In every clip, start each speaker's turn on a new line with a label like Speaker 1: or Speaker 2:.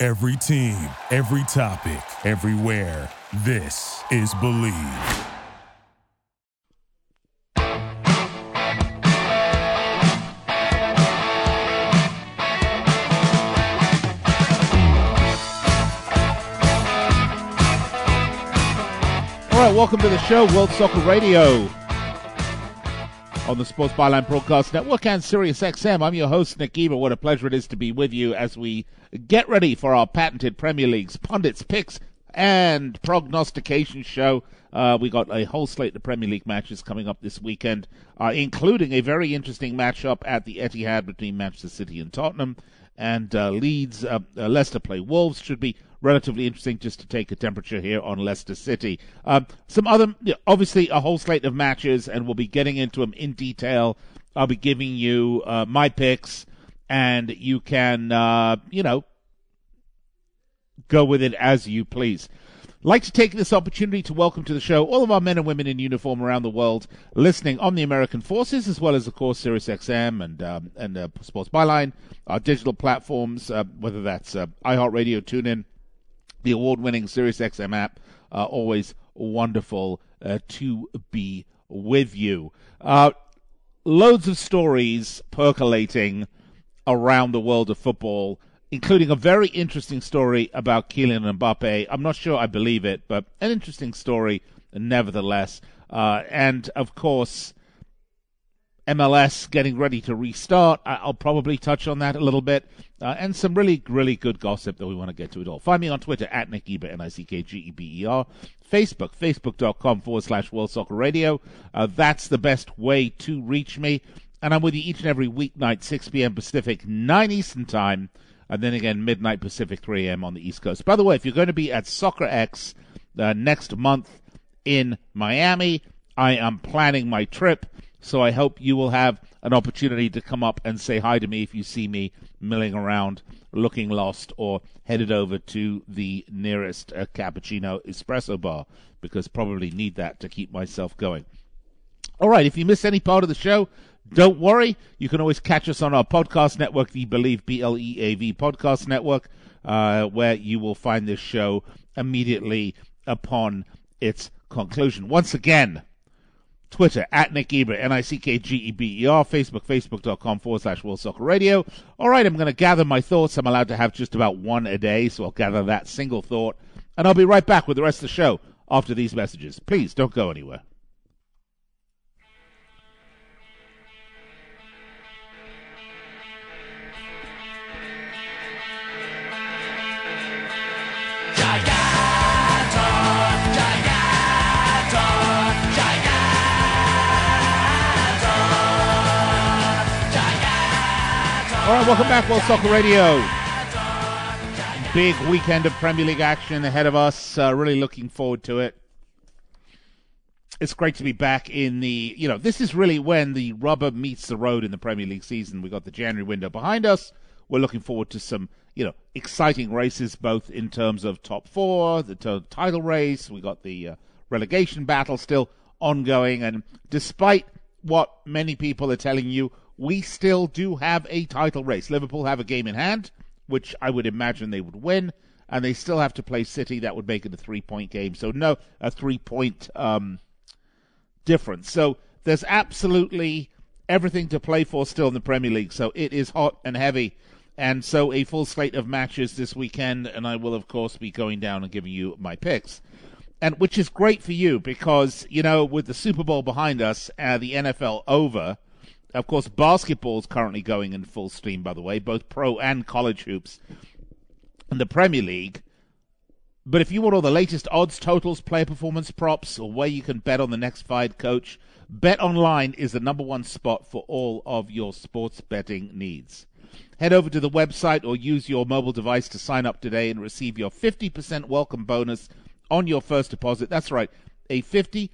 Speaker 1: Every team, every topic, everywhere. This is Bleav. All
Speaker 2: right, welcome to the show, World Soccer Radio on the Sports Byline Broadcast Network and Sirius XM. I'm your host, Nick Geber. What a pleasure it is to be with you as we get ready for our patented Premier League's pundits, picks, and prognostication show. Uh, we got a whole slate of Premier League matches coming up this weekend, uh, including a very interesting matchup at the Etihad between Manchester City and Tottenham and uh, Leeds, uh, uh, Leicester play Wolves. Should be relatively interesting just to take a temperature here on Leicester City. Um, some other, obviously, a whole slate of matches, and we'll be getting into them in detail. I'll be giving you uh, my picks, and you can, uh, you know, go with it as you please like to take this opportunity to welcome to the show all of our men and women in uniform around the world listening on the American Forces, as well as, of course, SiriusXM and um, and uh, Sports Byline, our digital platforms, uh, whether that's uh, iHeartRadio, TuneIn, the award-winning SiriusXM app, uh, always wonderful uh, to be with you. Uh, loads of stories percolating around the world of football including a very interesting story about Kylian Mbappe. I'm not sure I believe it, but an interesting story nevertheless. Uh, and of course, MLS getting ready to restart. I'll probably touch on that a little bit. Uh, and some really, really good gossip that we want to get to it all. Find me on Twitter at Nick Geber, N-I-C-K-G-E-B-E-R. Facebook, facebook.com forward slash World Soccer Radio. Uh, that's the best way to reach me. And I'm with you each and every weeknight, 6 p.m. Pacific, 9 Eastern Time and then again midnight Pacific, 3 a.m. on the East Coast. By the way, if you're going to be at Soccerex uh, next month in Miami, I am planning my trip, so I hope you will have an opportunity to come up and say hi to me if you see me milling around, looking lost, or headed over to the nearest uh, cappuccino espresso bar because probably need that to keep myself going. All right, if you miss any part of the show, don't worry, you can always catch us on our podcast network, the Bleav B L E A V podcast network, uh, where you will find this show immediately upon its conclusion. Once again, Twitter at Nick Geber, N I C K G E B E R, Facebook, facebook.com forward slash World Soccer Radio. All right, I'm going to gather my thoughts. I'm allowed to have just about one a day, so I'll gather that single thought, and I'll be right back with the rest of the show after these messages. Please don't go anywhere. welcome back, World Soccer Radio. Big weekend of Premier League action ahead of us. Uh, really looking forward to it. It's great to be back in the, you know, this is really when the rubber meets the road in the Premier League season. We've got the January window behind us. We're looking forward to some, you know, exciting races, both in terms of top four, the t- title race. We've got the uh, relegation battle still ongoing. And despite what many people are telling you we still do have a title race. Liverpool have a game in hand, which I would imagine they would win, and they still have to play City. That would make it a three point game. So, no, a three point um, difference. So, there's absolutely everything to play for still in the Premier League. So, it is hot and heavy. And so, a full slate of matches this weekend, and I will, of course, be going down and giving you my picks and which is great for you because you know with the Super Bowl behind us, uh, the NFL over, of course, basketball is currently going in full steam, by the way, both pro and college hoops and the Premier League. But if you want all the latest odds, totals, player performance props, or where you can bet on the next fired coach, BetOnline is the number one spot for all of your sports betting needs. Head over to the website or use your mobile device to sign up today and receive your 50% welcome bonus on your first deposit. That's right, a 50%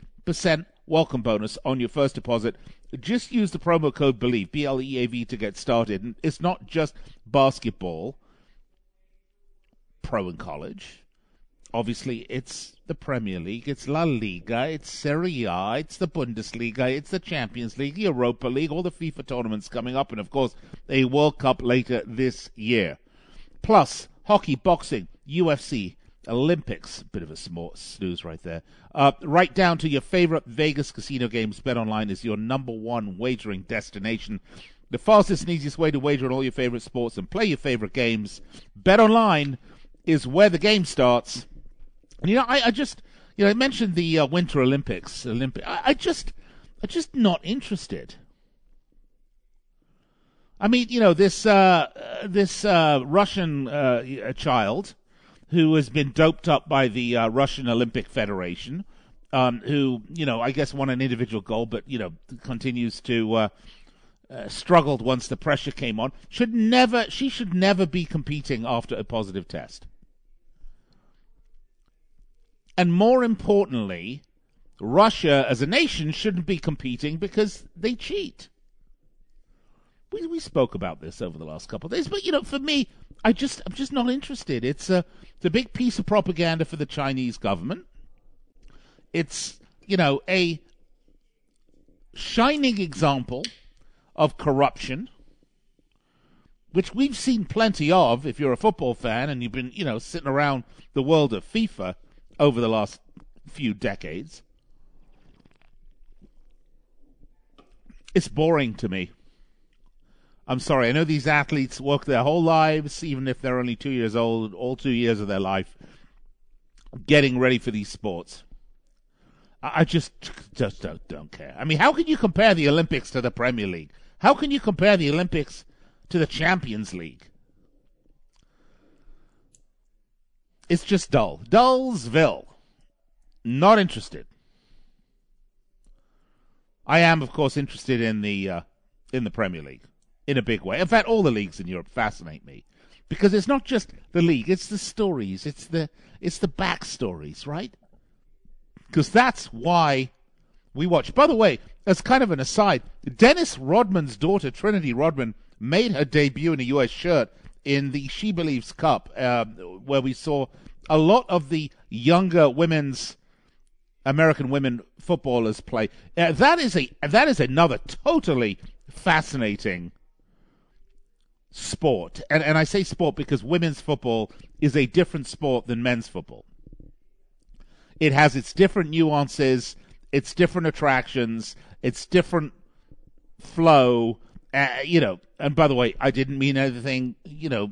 Speaker 2: welcome bonus on your first deposit. Just use the promo code BLEAV, B L E A V, to get started. And it's not just basketball, pro and college. Obviously, it's the Premier League, it's La Liga, it's Serie A, it's the Bundesliga, it's the Champions League, Europa League, all the FIFA tournaments coming up, and of course, a World Cup later this year. Plus, hockey, boxing, UFC, Olympics. Bit of a small snooze right there. Uh, right down to your favorite Vegas casino games. BetOnline is your number one wagering destination. The fastest and easiest way to wager on all your favorite sports and play your favorite games. BetOnline is where the game starts. And you know, I, I just, you know, I mentioned the uh, Winter Olympics. Olympic. I, I just, I'm just not interested. I mean, you know, this uh, this uh, Russian uh, child who has been doped up by the uh, Russian Olympic Federation, um, who you know I guess won an individual gold, but you know continues to uh, uh, struggled once the pressure came on. Should never she should never be competing after a positive test. And more importantly, Russia as a nation shouldn't be competing because they cheat we, we spoke about this over the last couple of days, but you know, for me, I just I'm just not interested. It's a uh, it's a big piece of propaganda for the Chinese government. It's you know a shining example of corruption, which we've seen plenty of. If you're a football fan and you've been you know sitting around the world of FIFA over the last few decades, it's boring to me. I'm sorry. I know these athletes work their whole lives, even if they're only two years old, all two years of their life, getting ready for these sports. I just just don't don't care. I mean, how can you compare the Olympics to the Premier League? How can you compare the Olympics to the Champions League? It's just dull. Dullsville. Not interested. I am, of course, interested in the uh, in the Premier League in a big way. In fact, all the leagues in Europe fascinate me because it's not just the league; it's the stories, it's the it's the backstories, right? Because that's why we watch. By the way, as kind of an aside, Dennis Rodman's daughter Trinity Rodman made her debut in a U.S. shirt in the She Believes Cup, um, where we saw a lot of the younger women's American women footballers play. Uh, that is a that is another totally fascinating sport, and, and I say sport because women's football is a different sport than men's football. It has its different nuances, its different attractions, its different flow. Uh, you know, and by the way, I didn't mean anything, you know,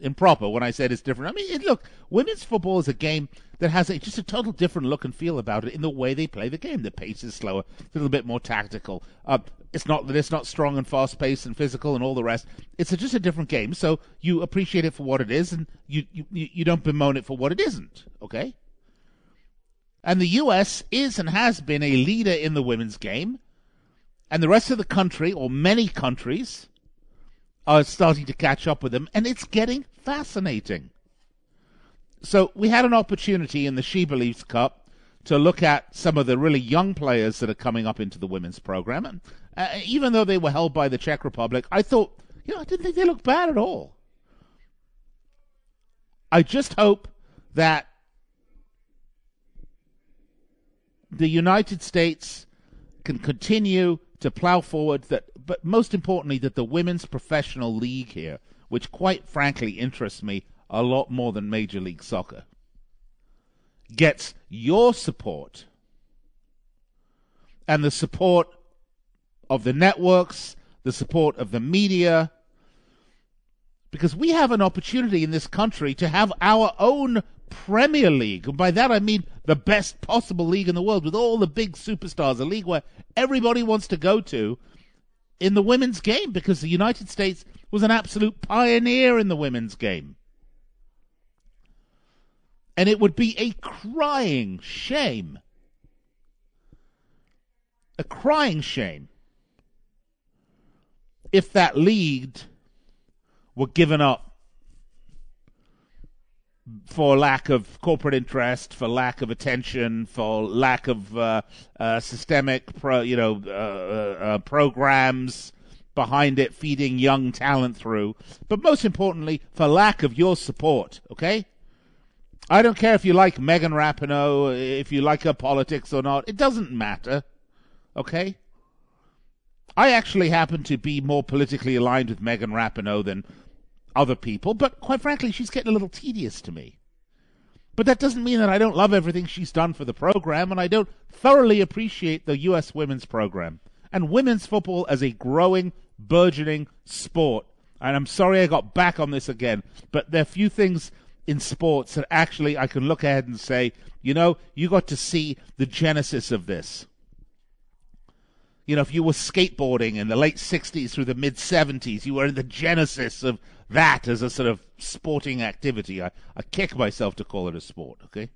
Speaker 2: improper when I said it's different. I mean, look, women's football is a game that has a, just a total different look and feel about it in the way they play the game. The pace is slower, a little bit more tactical. Uh, it's not that it's not strong and fast paced and physical and all the rest. It's a, just a different game. So you appreciate it for what it is, and you, you you don't bemoan it for what it isn't. Okay. And the U.S. is and has been a leader in the women's game, and the rest of the country or many countries are starting to catch up with them, and it's getting fascinating. So we had an opportunity in the She Believes Cup to look at some of the really young players that are coming up into the women's program. And uh, even though they were held by the Czech Republic, I thought, you know, I didn't think they looked bad at all. I just hope that the United States can continue to plow forward that but most importantly that the women's professional league here which quite frankly interests me a lot more than major league soccer gets your support and the support of the networks, the support of the media, because we have an opportunity in this country to have our own Premier League. And by that I mean the best possible league in the world with all the big superstars, a league where everybody wants to go to in the women's game because the United States was an absolute pioneer in the women's game and it would be a crying shame. A crying shame if that lead were given up for lack of corporate interest, for lack of attention, for lack of uh, uh, systemic, pro, you know, uh, uh, uh programs behind it, feeding young talent through, but most importantly, for lack of your support. Okay, I don't care if you like Megan Rapinoe, if you like her politics or not. It doesn't matter. Okay? I actually happen to be more politically aligned with Megan Rapinoe than other people, but quite frankly, she's getting a little tedious to me. But that doesn't mean that I don't love everything she's done for the program, and I don't thoroughly appreciate the U.S. women's program and women's football as a growing, burgeoning sport. And I'm sorry I got back on this again, but there are few things in sports that actually I can look ahead and say, you know, you got to see the genesis of this. You know, if you were skateboarding in the late 60s through the mid 70s, you were in the genesis of that as a sort of sporting activity. I, I kick myself to call it a sport, okay?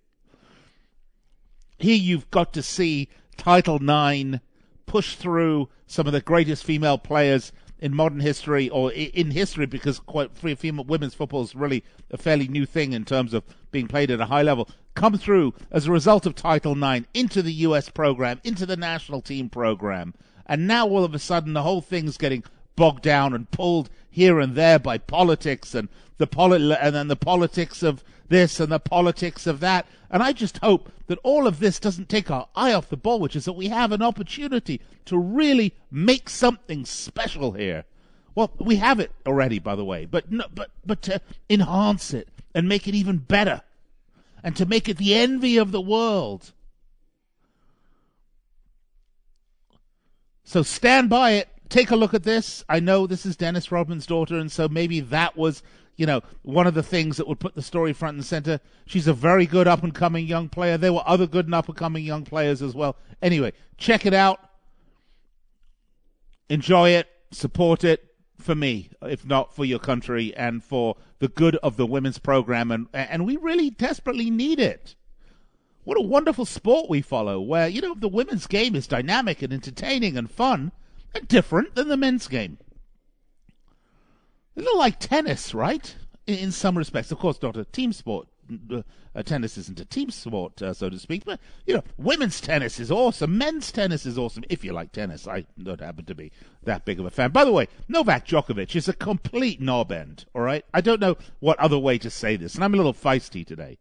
Speaker 2: Here you've got to see Title IX push through some of the greatest female players in modern history or in history because quite free female women's football is really a fairly new thing in terms of being played at a high level come through as a result of Title IX into the US program, into the national team program. And now all of a sudden the whole thing's getting bogged down and pulled here and there by politics and the poli- and then the politics of this and the politics of that. And I just hope that all of this doesn't take our eye off the ball, which is that we have an opportunity to really make something special here. Well, we have it already, by the way, but no, but but to enhance it and make it even better, and to make it the envy of the world. So stand by it take a look at this. I know this is Dennis Rodman's daughter, and so maybe that was, you know, one of the things that would put the story front and center. She's a very good up and coming young player. There were other good and up and coming young players as well. Anyway, check it out. Enjoy it. Support it for me, if not for your country and for the good of the women's program. And, and we really desperately need it what a wonderful sport we follow where you know the women's game is dynamic and entertaining and fun different than the men's game. It's not like tennis, right? In some respects, of course, not a team sport. Uh, tennis isn't a team sport, uh, so to speak. But you know, women's tennis is awesome. Men's tennis is awesome. If you like tennis, I don't happen to be that big of a fan. By the way, Novak Djokovic is a complete knob end. All right, I don't know what other way to say this, and I'm a little feisty today.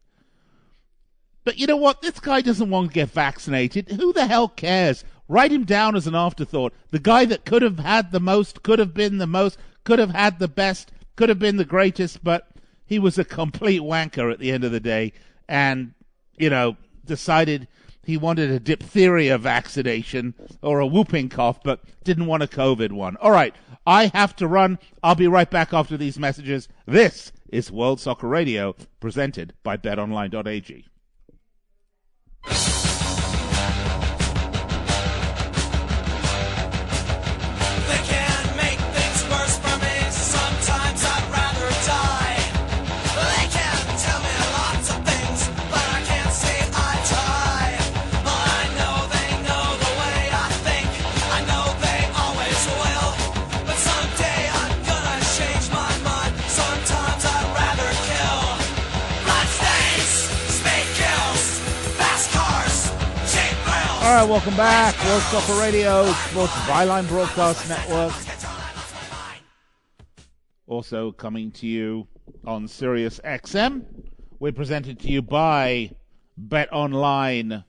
Speaker 2: But you know what? This guy doesn't want to get vaccinated. Who the hell cares Write him down as an afterthought. The guy that could have had the most, could have been the most, could have had the best, could have been the greatest, but he was a complete wanker at the end of the day and, you know, decided he wanted a diphtheria vaccination or a whooping cough, but didn't want a COVID one. All right, I have to run. I'll be right back after these messages. This is World Soccer Radio, presented by BetOnline.ag. welcome back. World Soccer Radio, Sports Byline Broadcast Network. Also coming to you on Sirius XM. We're presented to you by betonline.ag.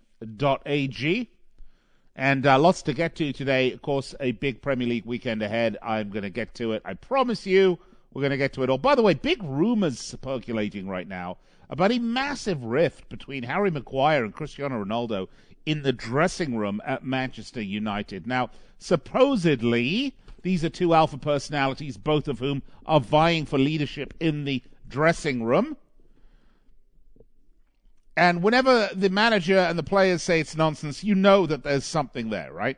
Speaker 2: And uh, lots to get to today. Of course, a big Premier League weekend ahead. I'm going to get to it. I promise you, we're going to get to it all. By the way, big rumors circulating right now about a massive rift between Harry Maguire and Cristiano Ronaldo in the dressing room at Manchester United. Now, supposedly, these are two alpha personalities, both of whom are vying for leadership in the dressing room. And whenever the manager and the players say it's nonsense, you know that there's something there, right?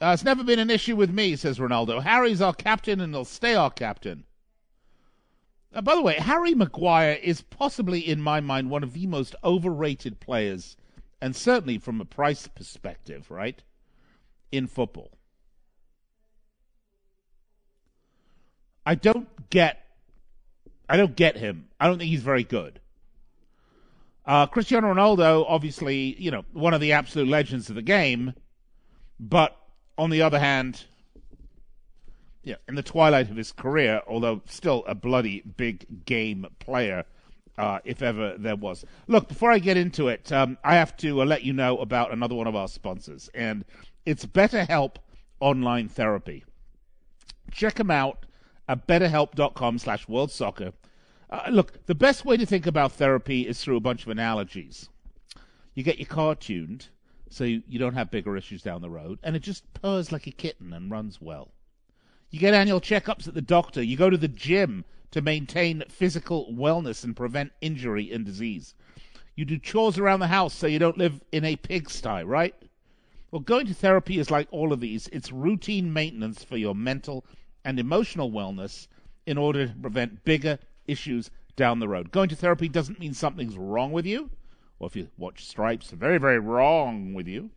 Speaker 2: Uh, it's never been an issue with me, says Ronaldo. Harry's our captain and he'll stay our captain. Uh, by the way, Harry Maguire is possibly, in my mind, one of the most overrated players, and certainly from a price perspective, right, in football. I don't get, I don't get him. I don't think he's very good. Uh, Cristiano Ronaldo, obviously, you know, one of the absolute legends of the game, but on the other hand, yeah, in the twilight of his career, although still a bloody big game player. Uh, if ever there was. Look, before I get into it, um, I have to uh, let you know about another one of our sponsors, and it's BetterHelp Online Therapy. Check them out at betterhelp.com slash worldsoccer. Uh, look, the best way to think about therapy is through a bunch of analogies. You get your car tuned so you, you don't have bigger issues down the road, and it just purrs like a kitten and runs well. You get annual checkups at the doctor. You go to the gym to maintain physical wellness and prevent injury and disease. You do chores around the house so you don't live in a pigsty, right? Well, going to therapy is like all of these it's routine maintenance for your mental and emotional wellness in order to prevent bigger issues down the road. Going to therapy doesn't mean something's wrong with you, or if you watch Stripes, very, very wrong with you.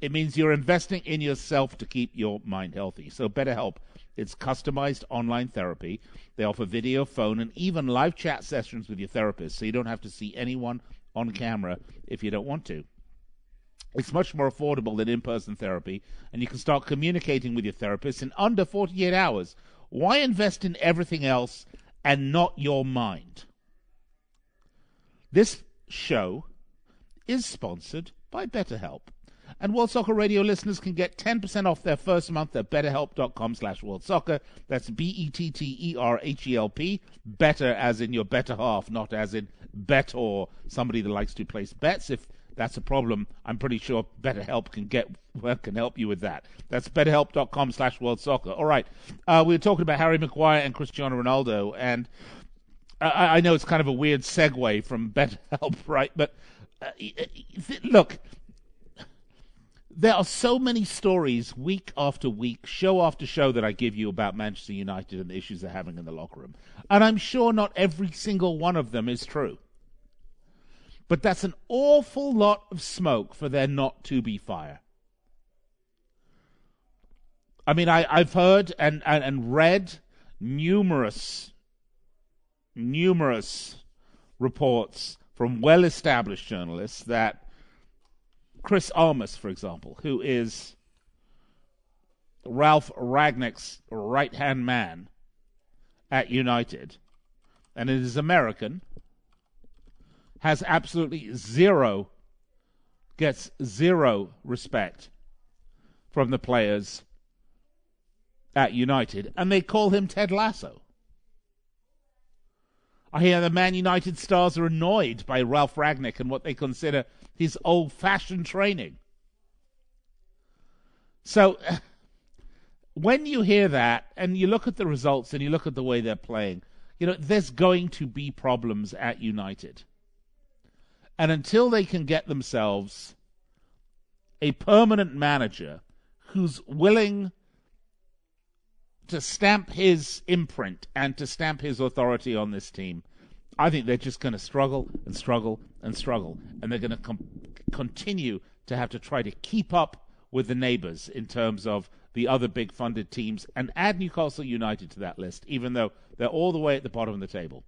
Speaker 2: It means you're investing in yourself to keep your mind healthy. So better help. It's customized online therapy. They offer video, phone, and even live chat sessions with your therapist, so you don't have to see anyone on camera if you don't want to. It's much more affordable than in person therapy, and you can start communicating with your therapist in under 48 hours. Why invest in everything else and not your mind? This show is sponsored by BetterHelp. And World Soccer Radio listeners can get 10% off their first month at betterhelp.com slash worldsoccer. That's B-E-T-T-E-R-H-E-L-P. Better as in your better half, not as in bet or somebody that likes to place bets. If that's a problem, I'm pretty sure BetterHelp can get can help you with that. That's betterhelp.com slash worldsoccer. All right. Uh, we were talking about Harry Maguire and Cristiano Ronaldo, and I, I know it's kind of a weird segue from BetterHelp, right? But uh, look, there are so many stories week after week, show after show that I give you about Manchester United and the issues they're having in the locker room. And I'm sure not every single one of them is true. But that's an awful lot of smoke for there not to be fire. I mean, I, I've heard and, and, and read numerous, numerous reports from well established journalists that Chris Armas, for example, who is Ralf Rangnick's right hand man at United, and it is American, has absolutely zero, gets zero respect from the players at United, and they call him Ted Lasso. I hear the Man United stars are annoyed by Ralf Rangnick and what they consider his old fashioned training. So, when you hear that and you look at the results and you look at the way they're playing, you know, there's going to be problems at United. And until they can get themselves a permanent manager who's willing to stamp his imprint and to stamp his authority on this team, I think they're just going to struggle and struggle and struggle, and they're going to com- continue to have to try to keep up with the neighbours in terms of the other big funded teams, and add Newcastle United to that list, even though they're all the way at the bottom of the table.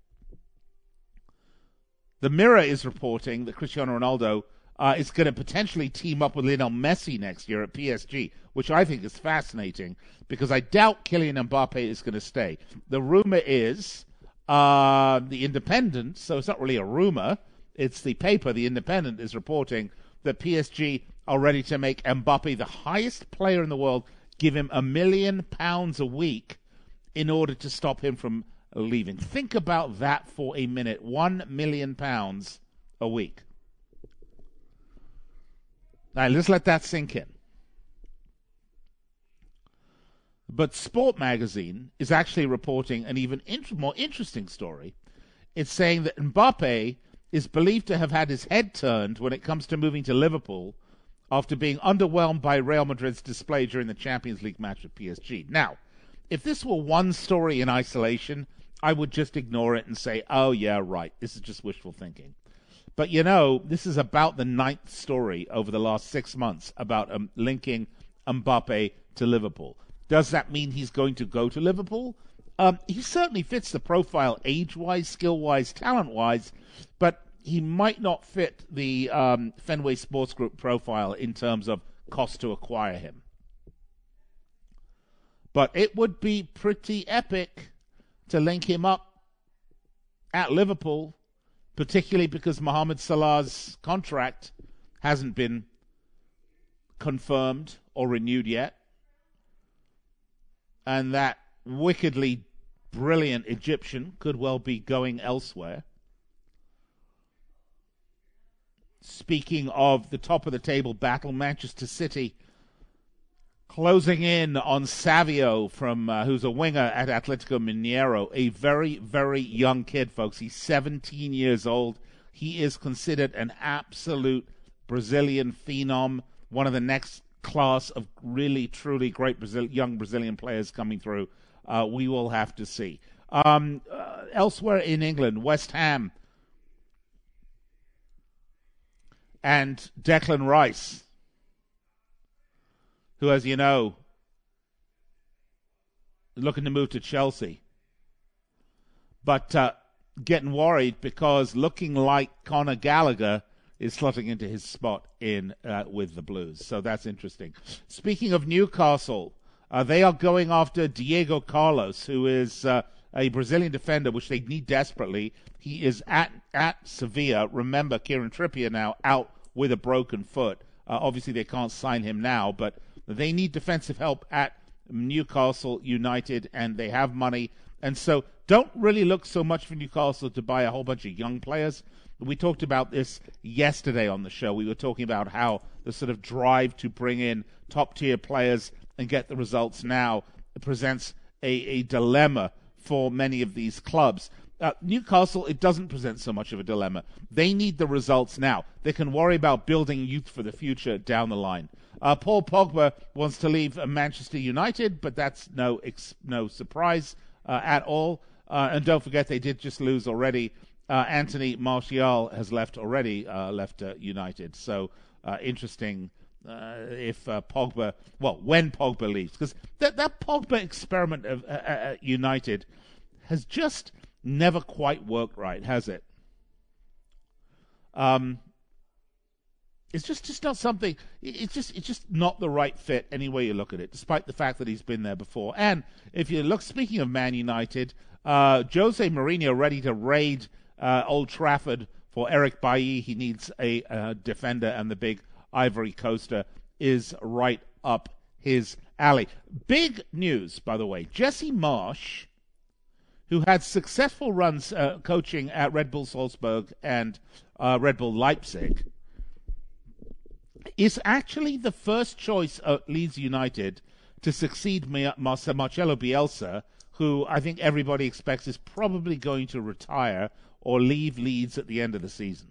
Speaker 2: The Mirror is reporting that Cristiano Ronaldo uh, is going to potentially team up with Lionel Messi next year at PSG, which I think is fascinating because I doubt Kylian Mbappe is going to stay. The rumor is uh, the Independent, so it's not really a rumor, it's the paper, the Independent is reporting that PSG are ready to make Mbappe the highest player in the world, give him a million pounds a week in order to stop him from leaving. Think about that for a minute. One million pounds a week. All right, let's let that sink in. But Sport Magazine is actually reporting an even int- more interesting story. It's saying that Mbappe is believed to have had his head turned when it comes to moving to Liverpool after being underwhelmed by Real Madrid's display during the Champions League match with PSG. Now, if this were one story in isolation, I would just ignore it and say, oh, yeah, right, this is just wishful thinking. But you know, this is about the ninth story over the last six months about um, linking Mbappe to Liverpool. Does that mean he's going to go to Liverpool? Um, he certainly fits the profile age wise, skill wise, talent wise, but he might not fit the um, Fenway Sports Group profile in terms of cost to acquire him. But it would be pretty epic to link him up at Liverpool particularly because Mohamed Salah's contract hasn't been confirmed or renewed yet. And that wickedly brilliant Egyptian could well be going elsewhere. Speaking of the top of the table battle, Manchester City Closing in on Savio from uh, who's a winger at Atletico Mineiro, a very very young kid, folks. He's 17 years old. He is considered an absolute Brazilian phenom, one of the next class of really truly great Brazil- young Brazilian players coming through. Uh, we will have to see. Um, uh, elsewhere in England, West Ham and Declan Rice who, as you know, is looking to move to Chelsea. But uh, getting worried because looking like Conor Gallagher is slotting into his spot in uh, with the Blues. So that's interesting. Speaking of Newcastle, uh, they are going after Diego Carlos, who is uh, a Brazilian defender, which they need desperately. He is at at Sevilla. Remember, Kieran Trippier now out with a broken foot. Uh, obviously, they can't sign him now, but they need defensive help at Newcastle United, and they have money. And so don't really look so much for Newcastle to buy a whole bunch of young players. We talked about this yesterday on the show. We were talking about how the sort of drive to bring in top tier players and get the results now presents a, a dilemma for many of these clubs. Uh, Newcastle, it doesn't present so much of a dilemma. They need the results now. They can worry about building youth for the future down the line. Uh, Paul Pogba wants to leave Manchester United, but that's no ex- no surprise uh, at all. Uh, and don't forget, they did just lose already. Uh, Anthony Martial has left already, uh, left uh, United. So interesting if Pogba, well, when Pogba leaves, because that that Pogba experiment of United has just never quite worked right, has it? Um, it's just just not something. It's just it's just not the right fit any way you look at it, despite the fact that he's been there before. And if you look, speaking of Man United, uh, Jose Mourinho ready to raid uh, Old Trafford for Eric Bailly. He needs a defender, and the big Ivory Coaster is right up his alley. Big news, by the way. Jesse Marsch, who had successful runs uh, coaching at Red Bull Salzburg and uh, Red Bull Leipzig is actually the first choice at Leeds United to succeed Marcelo Bielsa, who I think everybody expects is probably going to retire or leave Leeds at the end of the season.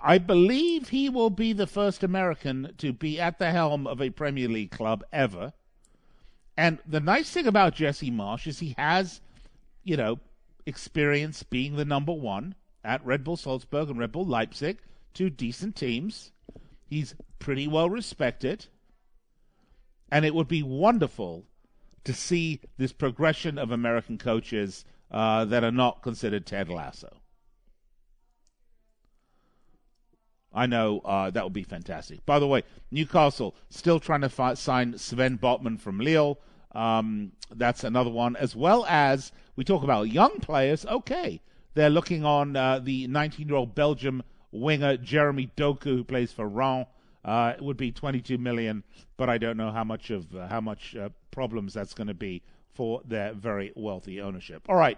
Speaker 2: I believe he will be the first American to be at the helm of a Premier League club ever. And the nice thing about Jesse Marsch is he has, you know, experience being the number one at Red Bull Salzburg and Red Bull Leipzig. Two decent teams. He's pretty well respected. And it would be wonderful to see this progression of American coaches uh, that are not considered Ted Lasso. I know uh, that would be fantastic. By the way, Newcastle still trying to sign Sven Botman from Lille. Um, that's another one, as well as we talk about young players. Okay, they're looking on uh, the 19-year-old Belgium winger Jeremy Doku, who plays for Rennes, uh, would be 22 million, but I don't know how much of uh, how much uh, problems that's going to be for their very wealthy ownership. All right,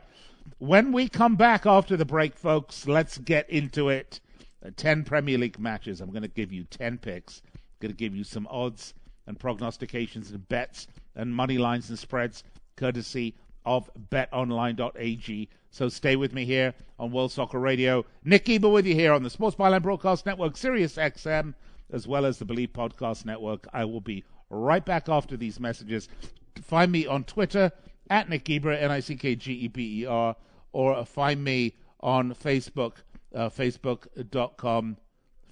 Speaker 2: when we come back after the break, folks, let's get into it. Uh, 10 Premier League matches. I'm going to give you 10 picks. I'm going to give you some odds and prognostications and bets and money lines and spreads, courtesy of betonline.ag. So stay with me here on World Soccer Radio. Nick Geber with you here on the Sports Byline Broadcast Network, Sirius XM, as well as the Bleav Podcast Network. I will be right back after these messages. Find me on Twitter at Nick Geber, N I C K G E B E R, or find me on Facebook, uh, facebook.com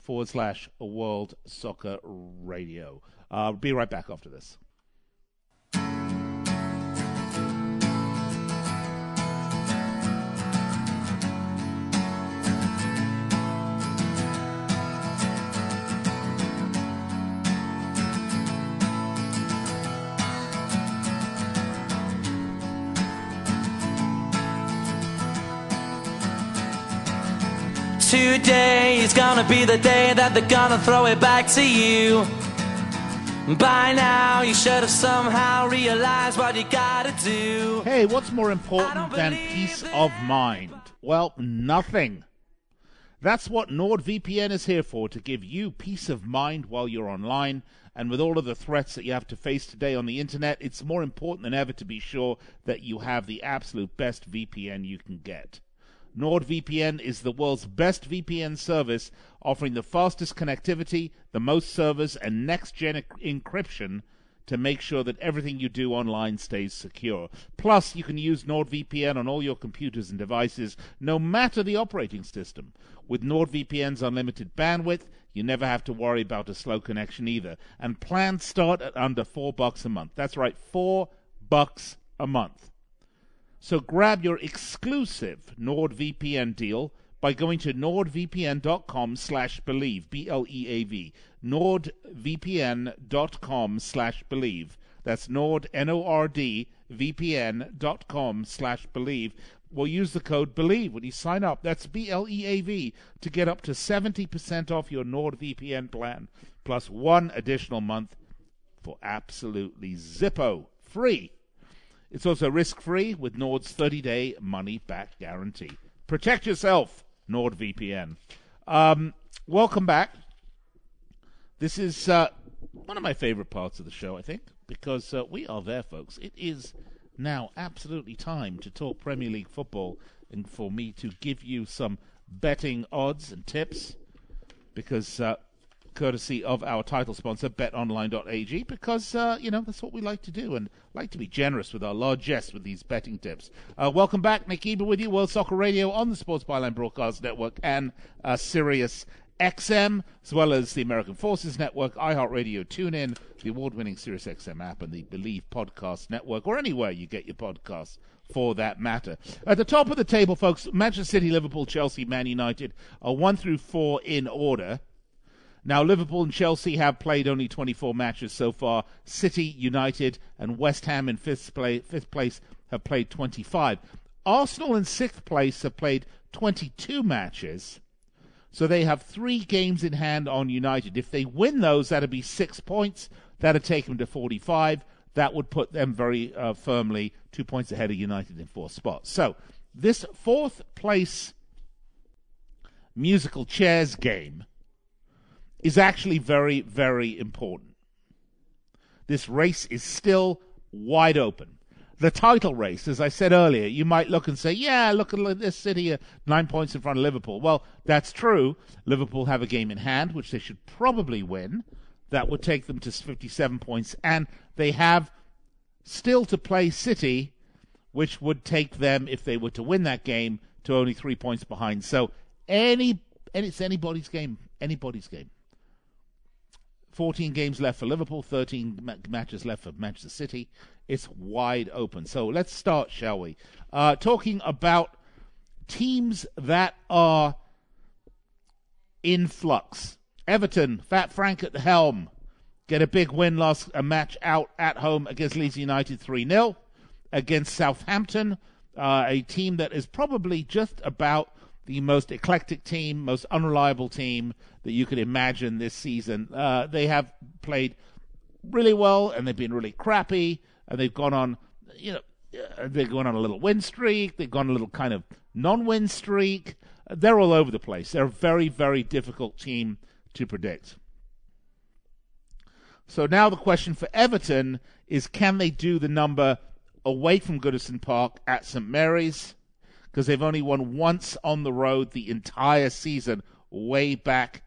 Speaker 2: forward slash World Soccer Radio. Uh, be right back after this. Today is gonna be the day that they're gonna throw it back to you. By now, you should have somehow realized what you gotta do. Hey, what's more important than peace of mind? Well, nothing. That's what NordVPN is here for to give you peace of mind while you're online. And with all of the threats that you have to face today on the internet, it's more important than ever to be sure that you have the absolute best VPN you can get. NordVPN is the world's best VPN service, offering the fastest connectivity, the most servers, and next gen encryption to make sure that everything you do online stays secure. Plus, you can use NordVPN on all your computers and devices, no matter the operating system. With NordVPN's unlimited bandwidth, you never have to worry about a slow connection either. And plans start at under 4 bucks a month. That's right, 4 bucks a month. So grab your exclusive NordVPN deal by going to nordvpn.com slash bleav, B-L-E-A-V, nordvpn.com slash bleav. That's nord, slash bleav. We'll use the code BLEAV when you sign up. That's B-L-E-A-V to get up to 70% off your NordVPN plan, plus one additional month for absolutely zippo free it's also risk free with Nord's 30 day money back guarantee. Protect yourself, NordVPN. Um, welcome back. This is uh, one of my favorite parts of the show, I think, because uh, we are there, folks. It is now absolutely time to talk Premier League football and for me to give you some betting odds and tips because uh, courtesy of our title sponsor, betonline.ag, because, uh, you know, that's what we like to do and like to be generous with our largesse with these betting tips. Uh, welcome back. Nick Geber with you, World Soccer Radio on the Sports Byline Broadcast Network and uh, Sirius XM, as well as the American Forces Network, iHeartRadio, TuneIn, the award winning Sirius XM app, and the Bleav Podcast Network, or anywhere you get your podcasts for that matter. At the top of the table, folks, Manchester City, Liverpool, Chelsea, Man United are one through four in order. Now, Liverpool and Chelsea have played only 24 matches so far. City, United, and West Ham in fifth, play, fifth place have played 25. Arsenal in sixth place have played 22 matches. So they have three games in hand on United. If they win those, that'd be six points. That'd take them to 45. That would put them very uh, firmly two points ahead of United in fourth spot. So this fourth place musical chairs game is actually very, very important. This race is still wide open. The title race, as I said earlier, you might look and say, yeah, look at this city, uh, nine points in front of Liverpool. Well, that's true. Liverpool have a game in hand, which they should probably win. That would take them to 57 points, and they have still to play City, which would take them, if they were to win that game, to only three points behind. So any, any it's anybody's game. Anybody's game. 14 games left for Liverpool, 13 matches left for Manchester City. It's wide open. So let's start, shall we? Uh, talking about teams that are in flux. Everton, Fat Frank at the helm, get a big win last a match out at home against Leeds United 3 0. Against Southampton, uh, a team that is probably just about the most eclectic team, most unreliable team that you could imagine this season. Uh, they have played really well and they've been really crappy and they've gone on, you know, uh, they've gone on a little win streak. They've gone a little kind of non-win streak. Uh, they're all over the place. They're a very, very difficult team to predict. So now the question for Everton is: Can they do the number away from Goodison Park at St Mary's? because they've only won once on the road the entire season, way back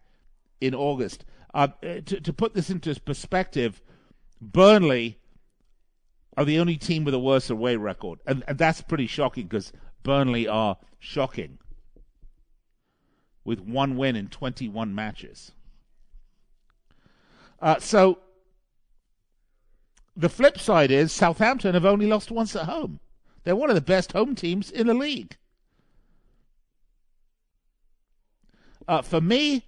Speaker 2: in August. Uh, to, to put this into perspective, Burnley are the only team with a worse away record, and, and that's pretty shocking because Burnley are shocking with one win in 21 matches. Uh, so the flip side is Southampton have only lost once at home. They're one of the best home teams in the league. Uh, for me,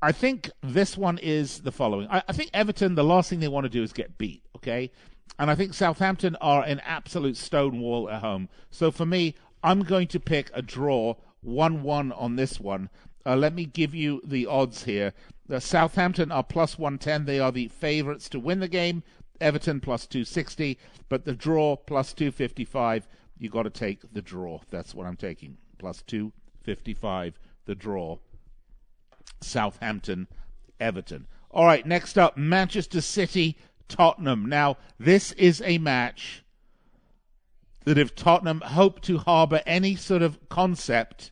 Speaker 2: I think this one is the following. I, I, think Everton, the last thing they want to do is get beat, okay? And I think Southampton are an absolute stonewall at home. So for me, I'm going to pick a draw 1 1 on this one. Uh, let me give you the odds here. Uh, Southampton are plus 110. They are the favourites to win the game. Everton plus 260, but the draw plus 255. You've got to take the draw. That's what I'm taking. Plus 2 55 the draw. Southampton, Everton. All right, next up Manchester City, Tottenham. Now, this is a match that if Tottenham hope to harbour any sort of concept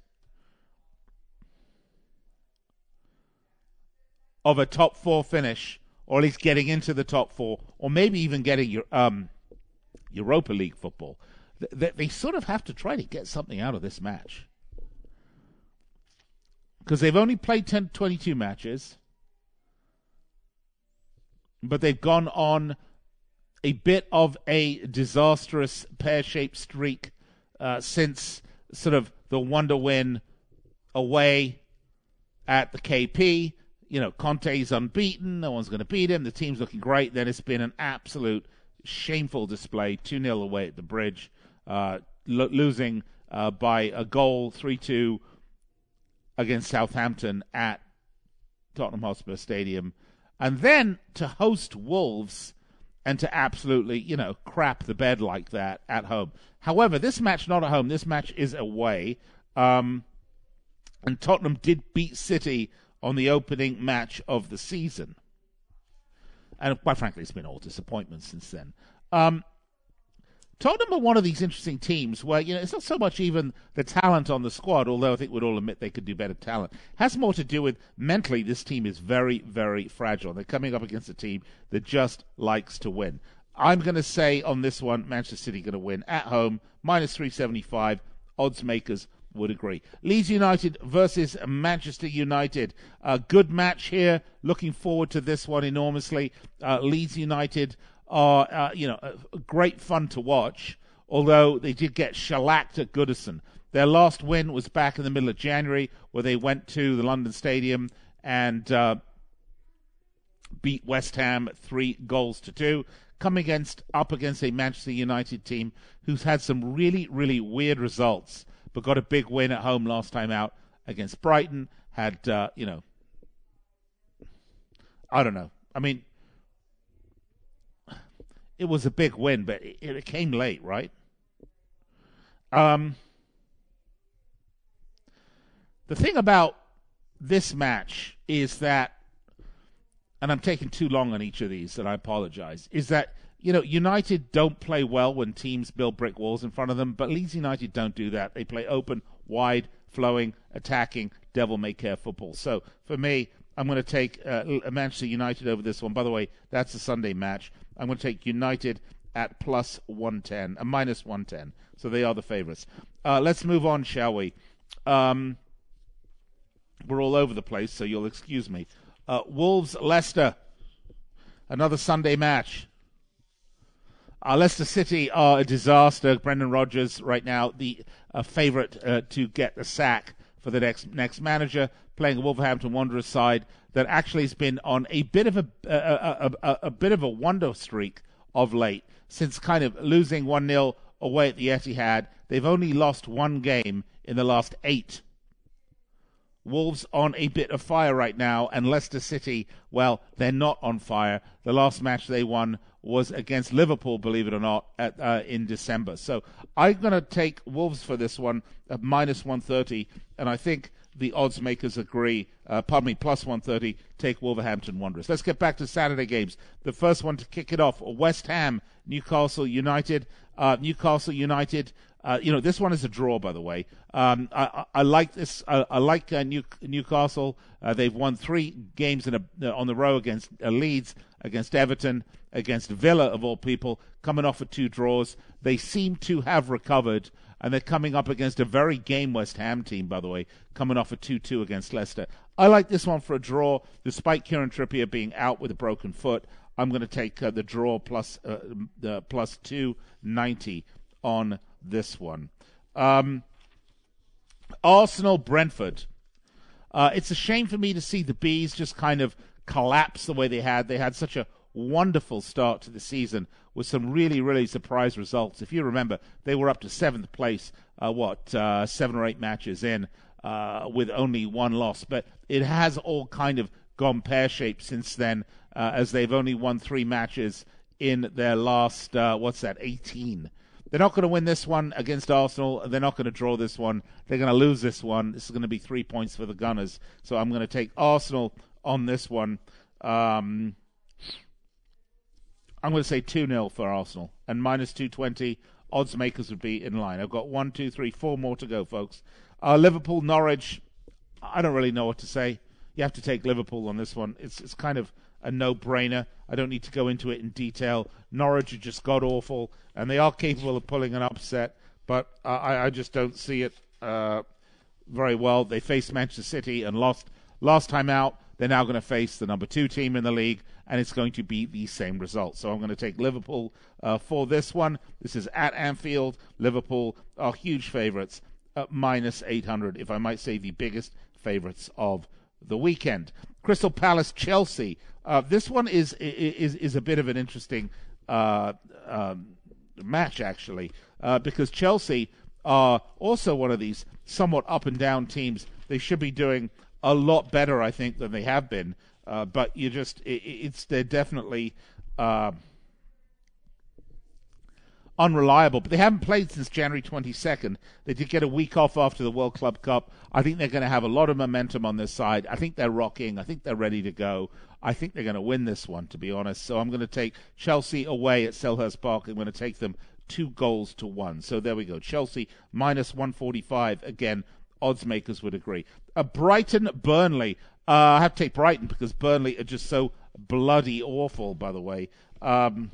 Speaker 2: of a top four finish, or at least getting into the top four, or maybe even getting your um, Europa League football, they sort of have to try to get something out of this match because they've only played 10, 22 matches, but they've gone on a bit of a disastrous pear shaped streak uh, since sort of the wonder win away at the KP. You know, Conte's unbeaten. No one's going to beat him. The team's looking great. Then it's been an absolute shameful display 2 0 away at the bridge, uh, lo- losing uh, by a goal 3 2 against Southampton at Tottenham Hotspur Stadium, and then to host Wolves and to absolutely, you know, crap the bed like that at home. However, this match not at home. This match is away. Um, and Tottenham did beat City on the opening match of the season. And quite frankly, it's been all disappointment since then. Um, Tottenham number one of these interesting teams where, you know, it's not so much even the talent on the squad, although I think we'd all admit they could do better talent. It has more to do with mentally, this team is very, very fragile. They're coming up against a team that just likes to win. I'm going to say on this one, Manchester City going to win at home, minus 375. Odds makers would agree. Leeds United versus Manchester United. A good match here. Looking forward to this one enormously. Uh, Leeds United are, uh, you know, uh, great fun to watch, although they did get shellacked at Goodison. Their last win was back in the middle of January, where they went to the London Stadium and uh, beat West Ham three goals to two. Come against up against a Manchester United team who's had some really, really weird results, but got a big win at home last time out against Brighton. Had uh, you know, I don't know. I mean, it was a big win, but it, it came late, right? Um, the thing about this match is that, and I'm taking too long on each of these, and I apologize, is that, you know, United don't play well when teams build brick walls in front of them, but Leeds United don't do that. They play open, wide, flowing, attacking, devil may care football. So for me, I'm going to take uh, Manchester United over this one. By the way, that's a Sunday match. I'm going to take United at plus 110, uh, minus 110. So they are the favorites. Uh, let's move on, shall we? Um, we're all over the place, so you'll excuse me. Uh, Wolves, Leicester. Another Sunday match. Uh, Leicester City are a disaster. Brendan Rodgers, right now, the uh, favourite uh, to get the sack for the next next manager, playing a Wolverhampton Wanderers side that actually has been on a bit of a a, a, a, a bit of a wonder streak of late since kind of losing one 0 away at the Etihad. They've only lost one game in the last eight Wolves on a bit of fire right now, and Leicester City, well, they're not on fire. The last match they won was against Liverpool, believe it or not, at, uh, in December. So I'm going to take Wolves for this one at minus 130, and I think the odds makers agree. Uh, pardon me, plus 130, take Wolverhampton Wanderers. Let's get back to Saturday games. The first one to kick it off West Ham, Newcastle United. Uh, Newcastle United uh, you know, this one is a draw, by the way. Um, I, I, I, like this. I, uh, I like uh, New, Newcastle. Uh, they've won three games a, uh, on the row against Leeds, against Everton, against Villa, of all people, coming off of two draws. They seem to have recovered, and they're coming up against a very game West Ham team, by the way, coming off a 2 2 against Leicester. I like this one for a draw, despite Kieran Trippier being out with a broken foot. I'm going to take the draw plus, plus 290 on this one. Um, Arsenal Brentford. Uh, it's a shame for me to see the Bees just kind of collapse the way they had. They had such a wonderful start to the season with some really, really surprise results. If you remember, they were up to seventh place, uh, what, uh, seven or eight matches in uh, with only one loss. But it has all kind of gone pear shaped since then, uh, as they've only won three matches in their last, uh, what's that, 18. They're not going to win this one against Arsenal. They're not going to draw this one. They're going to lose this one. This is going to be three points for the Gunners. So I'm going to take Arsenal on this one. Um, I'm going to say 2 0 for Arsenal and minus 220. Odds makers would be in line. I've got one, two, three, four more to go, folks. Uh, Liverpool, Norwich. I don't really know what to say. You have to take Liverpool on this one. It's it's kind of a no-brainer. I don't need to go into it in detail. Norwich have just got awful, and they are capable of pulling an upset, but I, I just don't see it uh, very well. They faced Manchester City and lost last time out. They're now going to face the number two team in the league, and it's going to be the same result. So I'm going to take Liverpool uh, for this one. This is at Anfield. Liverpool are huge favourites at minus 800, if I might say the biggest favourites of the weekend. Crystal Palace, Chelsea. Uh, this one is is is a bit of an interesting uh, um, match actually uh, because Chelsea are also one of these somewhat up and down teams. They should be doing a lot better, I think, than they have been. Uh, but you just it, it's they're definitely uh, unreliable, but they haven't played since January 22nd. They did get a week off after the World Club Cup. I think they're going to have a lot of momentum on this side. I think they're rocking. I think they're ready to go. I think they're going to win this one, to be honest. So I'm going to take Chelsea away at Selhurst Park. I'm going to take them two goals to one. So there we go. Chelsea minus 145. Again, odds makers would agree. A uh, Brighton Burnley. Uh, I have to take Brighton because Burnley are just so bloody awful, by the way. Um,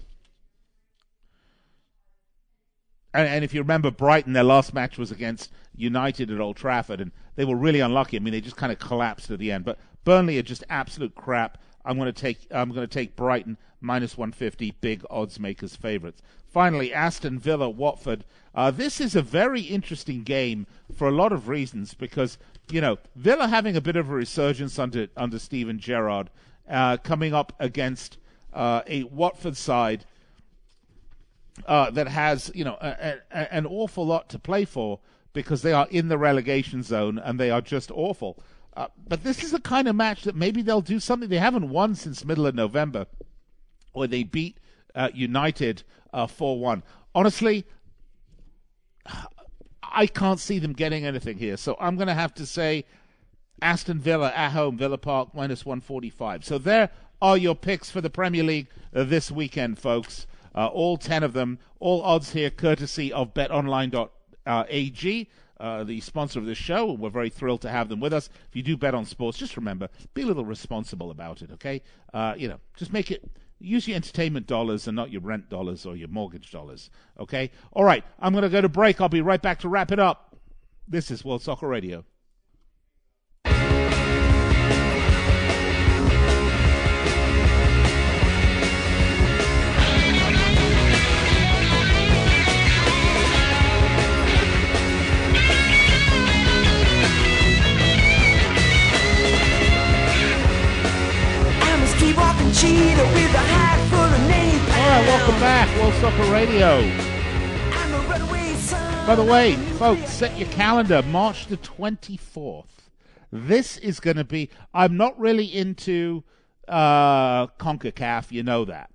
Speaker 2: and, and, if you remember Brighton, their last match was against United at Old Trafford, and they were really unlucky. I mean, they just kind of collapsed at the end. But Burnley are just absolute crap. I'm going to take I'm going to take Brighton minus 150, big odds makers favorites. Finally, Aston Villa Watford. Uh, this is a very interesting game for a lot of reasons because you know Villa having a bit of a resurgence under under Steven Gerrard, uh, coming up against uh, a Watford side uh, that has you know a, a, an awful lot to play for because they are in the relegation zone and they are just awful. Uh, but this is the kind of match that maybe they'll do something they haven't won since middle of November, where they beat uh, United uh, four one. Honestly, I can't see them getting anything here, so I'm going to have to say Aston Villa at home, Villa Park minus one forty five. So there are your picks for the Premier League uh, this weekend, folks. Uh, all 10 of them, all odds here courtesy of betonline.ag. Uh, uh, the sponsor of this show, we're very thrilled to have them with us. If you do bet on sports, just remember, be a little responsible about it, okay? Uh, you know, just make it, use your entertainment dollars and not your rent dollars or your mortgage dollars, okay? All right, I'm going to go to break. I'll be right back to wrap it up. This is World Soccer Radio. cheetah with a hat full of napalm. All right, welcome back, World Soccer Radio. By the way, folks, set your calendar, March the 24th. This is going to be, I'm not really into uh, CONCACAF, you know that.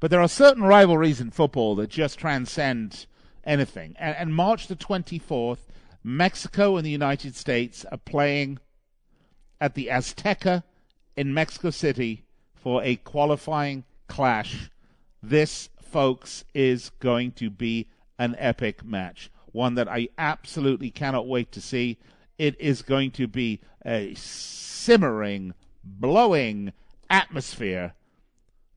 Speaker 2: But there are certain rivalries in football that just transcend anything. And, and March the 24th, Mexico and the United States are playing at the Azteca in Mexico City for a qualifying clash. This, folks, is going to be an epic match. One that I absolutely cannot wait to see. It is going to be a simmering, blowing atmosphere.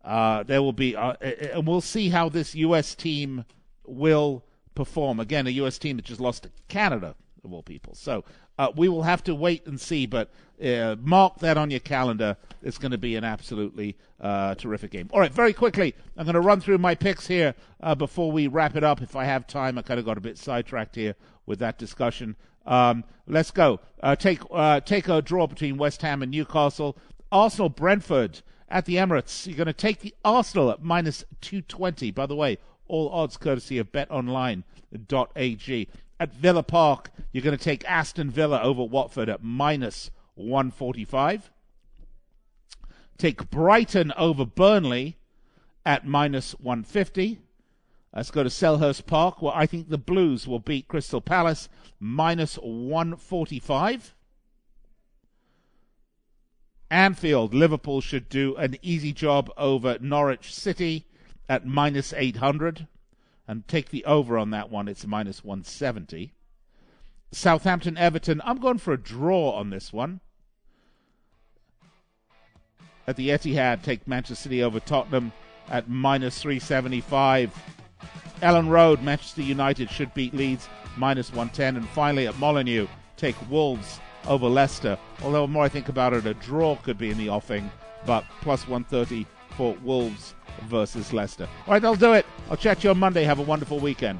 Speaker 2: Uh, there will be, uh, uh, uh and we'll see how this U.S. team will perform. Again, a U.S. team that just lost to Canada, of all people. So uh, we will have to wait and see. But uh, mark that on your calendar. It's going to be an absolutely uh, terrific game. All right, very quickly, I'm going to run through my picks here uh, before we wrap it up. If I have time, I kind of got a bit sidetracked here with that discussion. Um, let's go. Uh, take uh, take a draw between West Ham and Newcastle. Arsenal Brentford at the Emirates. You're going to take the Arsenal at minus 220. By the way, all odds courtesy of betonline.ag. At Villa Park, you're going to take Aston Villa over Watford at minus minus. 145. Take Brighton over Burnley at minus 150. Let's go to Selhurst Park, where I think the Blues will beat Crystal Palace minus 145. Anfield, Liverpool should do an easy job over Norwich City at minus 800 and take the over on that one. It's minus 170. Southampton Everton. I'm going for a draw on this one. At the Etihad, take Manchester City over Tottenham at minus 375. Elland Road, Manchester United should beat Leeds minus 110. And finally, at Molineux, take Wolves over Leicester. Although, the more I think about it, a draw could be in the offing, but plus 130 for Wolves versus Leicester. All right, that'll do it. I'll chat to you on Monday. Have a wonderful weekend.